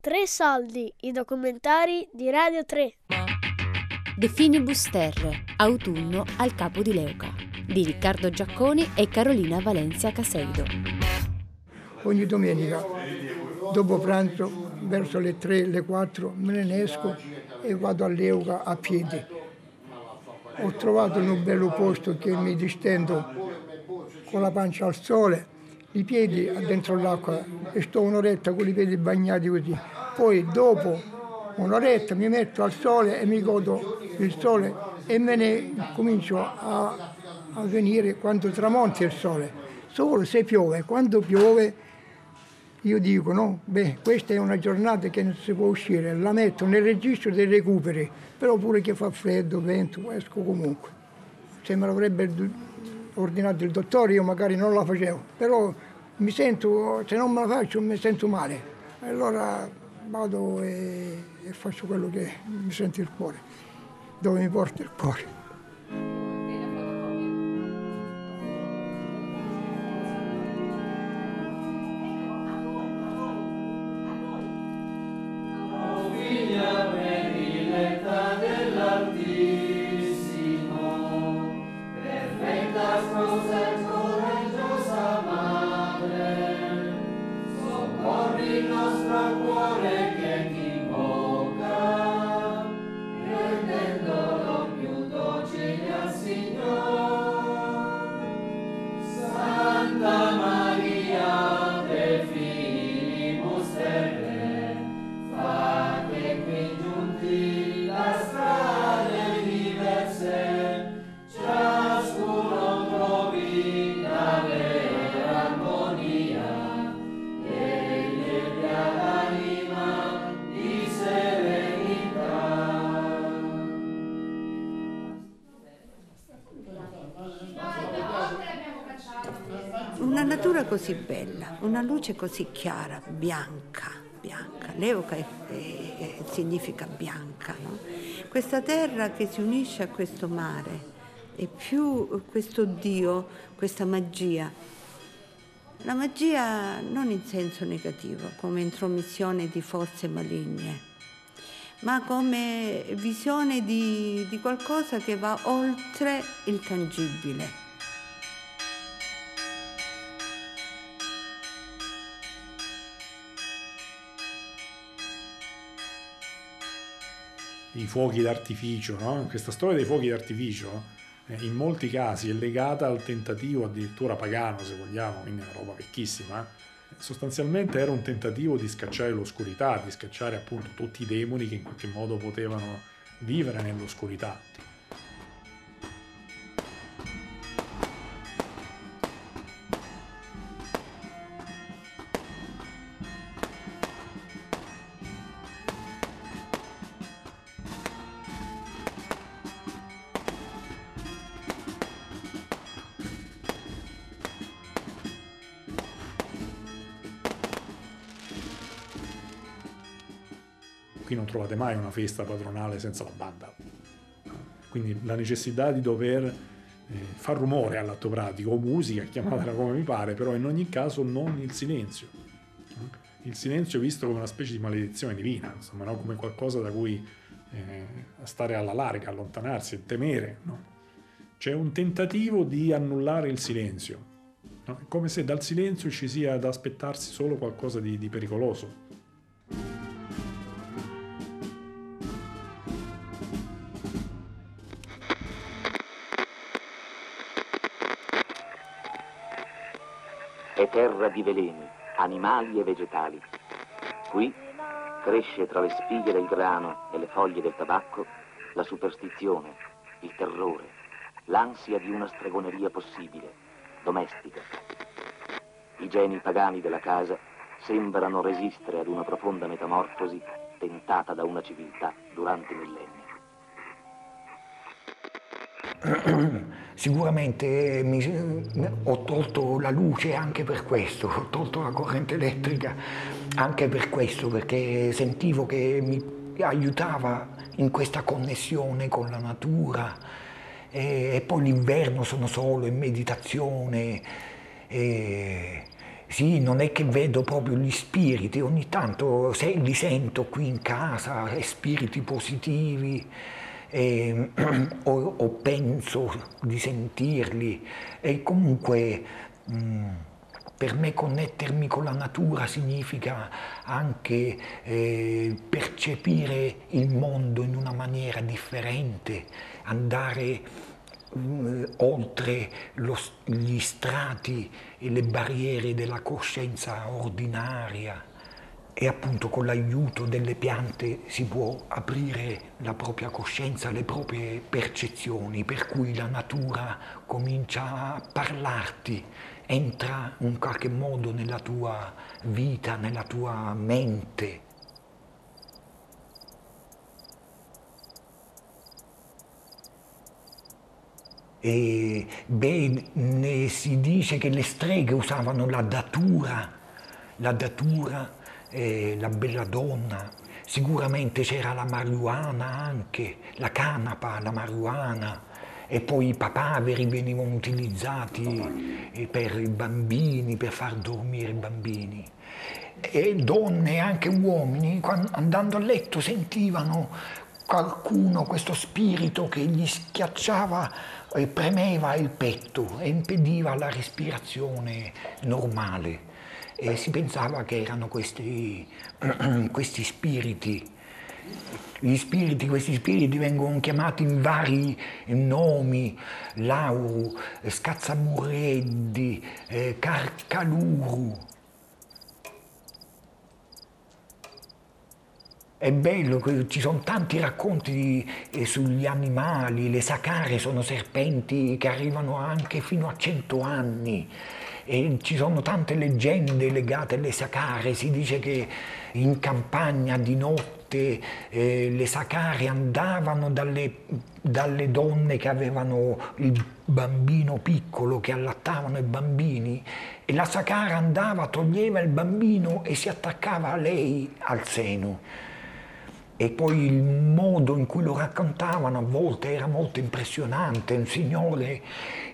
Tre soldi, i documentari di Radio 3. De Finibus Terre, autunno al capo di Leuca, di Riccardo Giacconi e Carolina Valencia Caseido. Ogni domenica, dopo pranzo, verso le 3, le 4, me ne esco e vado a Leuca a piedi. Ho trovato un bello posto che mi distendo con la pancia al sole i piedi dentro l'acqua e sto un'oretta con i piedi bagnati così. Poi dopo un'oretta mi metto al sole e mi godo il sole e me ne comincio a, a venire quando tramonti il sole. Solo se piove, quando piove io dico no, beh, questa è una giornata che non si può uscire, la metto nel registro dei recuperi, però pure che fa freddo, vento, esco comunque. Se me l'avrebbe ordinato il dottore io magari non la facevo, però mi sento, se non me la faccio mi sento male. Allora vado e, e faccio quello che mi sente il cuore, dove mi porta il cuore. Così bella, una luce così chiara, bianca, bianca. L'evoca è, è, significa bianca, no? Questa terra che si unisce a questo mare e più questo Dio, questa magia. La magia non in senso negativo, come intromissione di forze maligne, ma come visione di, di qualcosa che va oltre il tangibile. I fuochi d'artificio, no? questa storia dei fuochi d'artificio eh, in molti casi è legata al tentativo addirittura pagano, se vogliamo, quindi una roba vecchissima, sostanzialmente era un tentativo di scacciare l'oscurità, di scacciare appunto tutti i demoni che in qualche modo potevano vivere nell'oscurità. Qui non trovate mai una festa patronale senza la banda. Quindi la necessità di dover eh, far rumore all'atto pratico o musica, chiamatela come mi pare, però in ogni caso non il silenzio. Il silenzio visto come una specie di maledizione divina, insomma, no? come qualcosa da cui eh, stare alla larga, allontanarsi e temere. No? C'è un tentativo di annullare il silenzio, no? come se dal silenzio ci sia da aspettarsi solo qualcosa di, di pericoloso. Terra di veleni, animali e vegetali. Qui cresce tra le spighe del grano e le foglie del tabacco la superstizione, il terrore, l'ansia di una stregoneria possibile, domestica. I geni pagani della casa sembrano resistere ad una profonda metamorfosi tentata da una civiltà durante millenni. Sicuramente mi, ho tolto la luce anche per questo, ho tolto la corrente elettrica anche per questo, perché sentivo che mi aiutava in questa connessione con la natura. E, e poi l'inverno sono solo in meditazione. E, sì, non è che vedo proprio gli spiriti, ogni tanto se, li sento qui in casa, spiriti positivi, eh, o, o, penso di sentirli. E comunque mh, mm, per me connettermi con la natura significa anche eh, percepire il mondo in una maniera differente, andare mh, oltre lo, gli strati e le barriere della coscienza ordinaria e appunto con l'aiuto delle piante si può aprire la propria coscienza, le proprie percezioni, per cui la natura comincia a parlarti, entra in qualche modo nella tua vita, nella tua mente. E beh, si dice che le streghe usavano la datura, la datura eh, la bella donna, sicuramente c'era la marijuana anche, la canapa, la marijuana. E poi i papaveri venivano utilizzati eh, per i bambini, per far dormire i bambini. E donne e anche uomini, andando a letto, sentivano qualcuno, questo spirito che gli schiacciava e premeva il petto e impediva la respirazione normale e si pensava che erano questi, questi spiriti. Gli spiriti, questi spiriti vengono chiamati in vari nomi, Lauru, Scazzamurreddi, eh, Carcaluru. È bello, ci sono tanti racconti eh, sugli animali, le sacare sono serpenti che arrivano anche fino a cento anni e ci sono tante leggende legate alle sacare, si dice che in campagna di notte eh, le sacare andavano dalle, dalle donne che avevano il bambino piccolo, che allattavano i bambini, e la sacara andava, toglieva il bambino e si attaccava a lei al seno e poi il modo in cui lo raccontavano a volte era molto impressionante. Un signore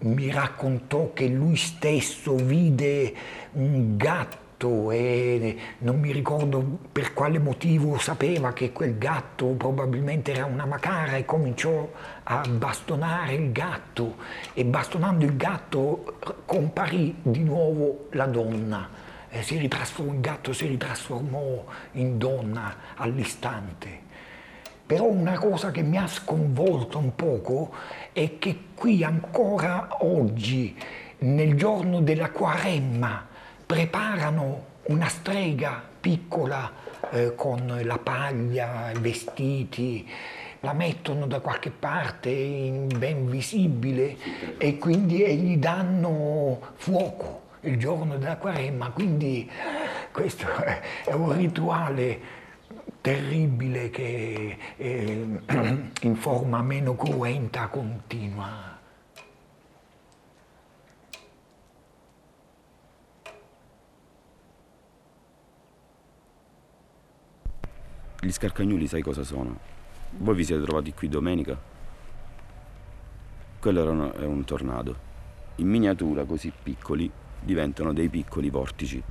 mi raccontò che lui stesso vide un gatto e non mi ricordo per quale motivo sapeva che quel gatto probabilmente era una macara e cominciò a bastonare il gatto e bastonando il gatto comparì di nuovo la donna eh, si ritrasformò, il gatto si ritrasformò in donna all'istante. Però una cosa che mi ha sconvolto un poco è che qui ancora oggi, nel giorno della Quaremma, preparano una strega piccola eh, con la paglia, i vestiti, la mettono da qualche parte in ben visibile e quindi gli danno fuoco il giorno della Quaremma, quindi questo è un rituale terribile che eh, in forma meno cruenta continua. Gli scarcagnuli sai cosa sono? Voi vi siete trovati qui domenica? Quello era un, era un tornado. In miniatura così piccoli diventano dei piccoli vortici.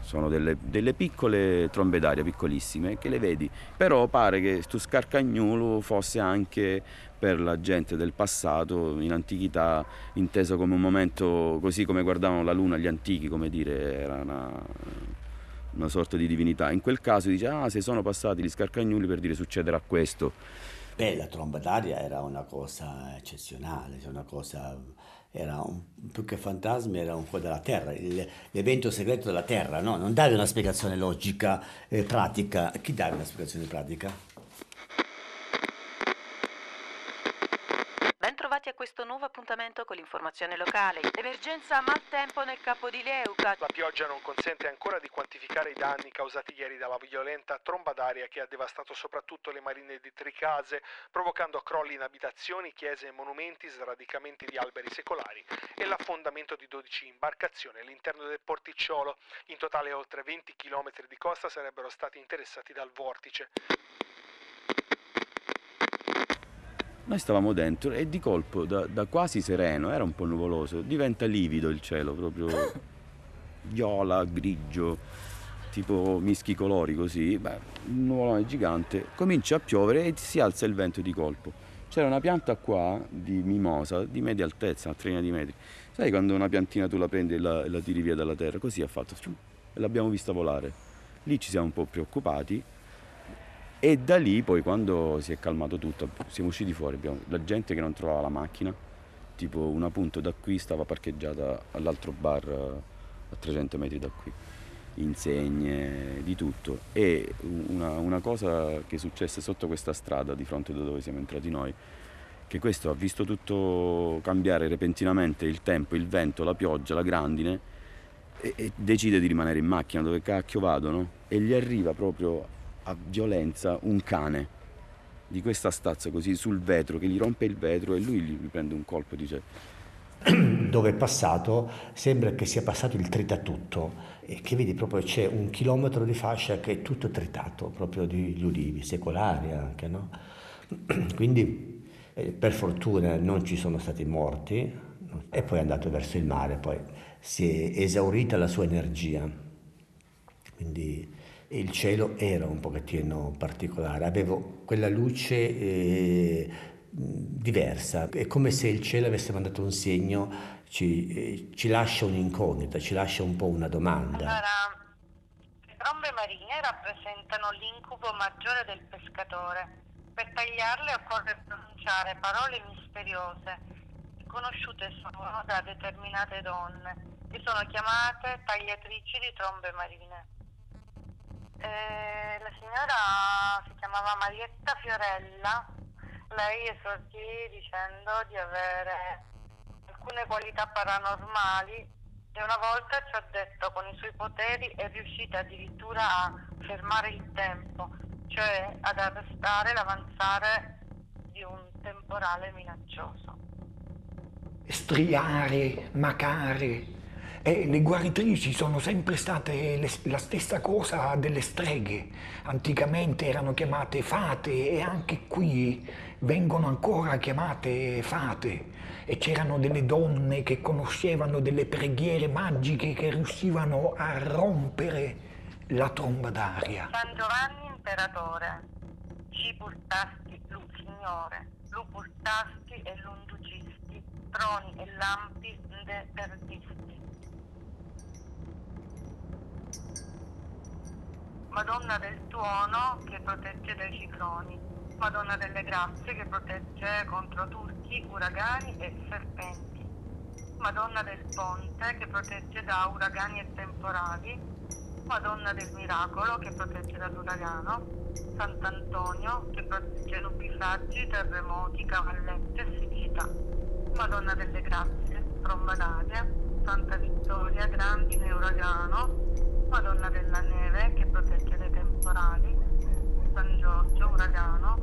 Sono delle, delle piccole trombe d'aria, piccolissime, che le vedi. Però pare che questo scarcagnulo fosse anche per la gente del passato, in antichità, inteso come un momento, così come guardavano la luna gli antichi, come dire, era una, una sorta di divinità. In quel caso dice, ah, se sono passati gli scarcagnuli per dire succederà questo. Beh, la tromba d'aria era una cosa eccezionale, una cosa era un, più che fantasmi, era un po' della Terra, il, l'evento segreto della Terra, no? Non dare una spiegazione logica, eh, pratica. Chi dà una spiegazione pratica? Bentrovati a questo nuovo appuntamento con l'informazione locale. Emergenza maltempo nel capo di Leuca. La pioggia non consente ancora di quantificare i danni causati ieri dalla violenta tromba d'aria che ha devastato soprattutto le marine di Tricase, provocando crolli in abitazioni, chiese e monumenti, sradicamenti di alberi secolari e l'affondamento di 12 imbarcazioni all'interno del porticciolo. In totale oltre 20 km di costa sarebbero stati interessati dal vortice. Noi stavamo dentro e di colpo, da, da, quasi sereno, era un po' nuvoloso, diventa livido il cielo proprio. viola, grigio, tipo mischi colori così, beh, un nuvolone gigante, comincia a piovere e si alza il vento di colpo. C'era una pianta qua di mimosa di media altezza, una trentina di metri. Sai quando una piantina tu la prendi e la, la tiri via dalla terra? Così ha fatto, e l'abbiamo vista volare. Lì ci siamo un po' preoccupati e da lì poi quando si è calmato tutto siamo usciti fuori, abbiamo, la gente che non trovava la macchina, tipo una punto da qui stava parcheggiata all'altro bar a 300 metri da qui insegne, di tutto. E una, una, cosa che successe sotto questa strada, di fronte da dove siamo entrati noi, che questo ha visto tutto cambiare repentinamente, il tempo, il vento, la pioggia, la grandine, e, e decide di rimanere in macchina, dove cacchio vado, no? E gli arriva proprio a violenza un cane di questa stazza così sul vetro, che gli rompe il vetro e lui gli prende un colpo e dice dove è passato sembra che sia passato il tritatutto e che vedi proprio c'è un chilometro di fascia che è tutto tritato, proprio di ulivi, secolari anche, no? Quindi eh, per fortuna non ci sono stati morti e poi è andato verso il mare, poi si è esaurita la sua energia. Quindi il cielo era un pochettino particolare, avevo quella luce eh, diversa, è come se il cielo avesse mandato un segno, ci, ci lascia un'incognita, ci lascia un po' una domanda. Allora, le trombe marine rappresentano l'incubo maggiore del pescatore. Per tagliarle occorre pronunciare parole misteriose, conosciute solo da determinate donne, che sono chiamate tagliatrici di trombe marine. Eh, la signora si chiamava Marietta Fiorella lei esordì dicendo di avere alcune qualità paranormali e una volta ci ha detto con i suoi poteri è riuscita addirittura a fermare il tempo, cioè ad arrestare l'avanzare di un temporale minaccioso. Striare, macare, e le guaritrici sono sempre state le, la stessa cosa delle streghe. Anticamente erano chiamate fate e anche qui vengono ancora chiamate fate. E c'erano delle donne che conoscevano delle preghiere magiche che riuscivano a rompere la tromba d'aria. San Giovanni Imperatore, ci portasti lu Signore, lu portasti e l'unducisti, troni e lampi de perdisti. Madonna del tuono che protegge dai cicloni, Madonna delle grazie che protegge contro turchi, uragani e serpenti, Madonna del ponte che protegge da uragani e temporali, Madonna del miracolo che protegge dall'uragano, Sant'Antonio che protegge nubifragi, terremoti, cavallette e siccità, Madonna delle grazie, tromba d'aria, Santa Vittoria, grandine uragano, Madonna della Neve che protegge dai temporali, San Giorgio Uragano,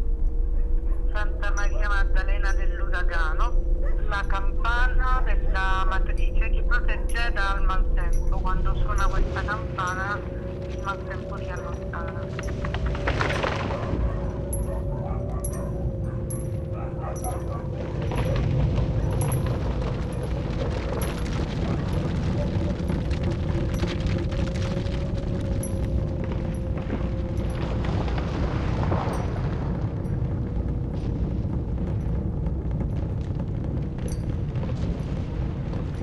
Santa Maria Maddalena dell'Uragano, la campana della matrice che protegge dal maltempo. Quando suona questa campana il maltempo si allontana.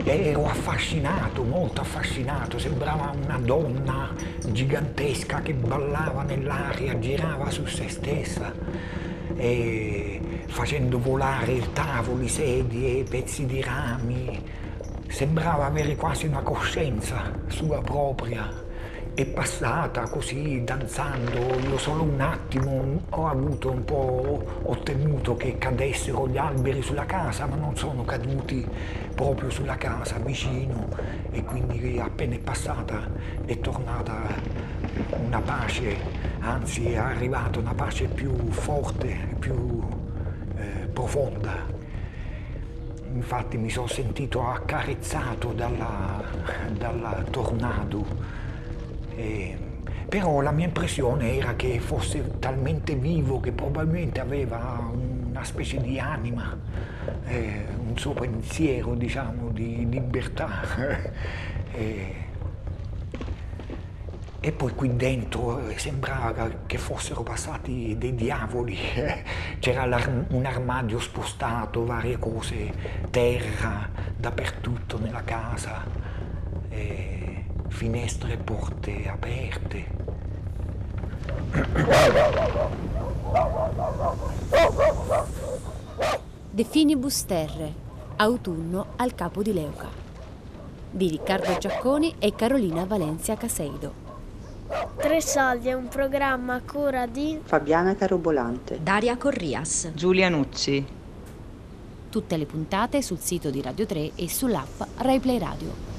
Ero affascinato, molto affascinato, sembrava una donna gigantesca che ballava nell'aria, girava su se stessa, facendo volare tavoli, sedie, pezzi di rami. Sembrava avere quasi una coscienza sua propria è passata così danzando, io solo un attimo ho avuto un po', ho temuto che cadessero gli alberi sulla casa, ma non sono caduti proprio sulla casa vicino e quindi appena è passata è tornata una pace, anzi è arrivata una pace più forte, più eh, profonda. Infatti mi sono sentito accarezzato dalla, dalla tornado e, però la mia impressione era che fosse talmente vivo che probabilmente aveva una specie di anima, eh, un suo pensiero, diciamo, di libertà. e, e poi qui dentro eh, sembrava che fossero passati dei diavoli. C'era un armadio spostato, varie cose, terra dappertutto nella casa, finestre e porte aperte. De Finibus Terre, autunno al capo di Leuca, di Riccardo Giacconi e Carolina Valencia Caseido. Tre soldi è un programma a cura di Fabiana Carobolante, Daria Corrias, Giulia Nucci. Tutte le puntate sul sito di Radio 3 e sull'app RaiPlay Radio.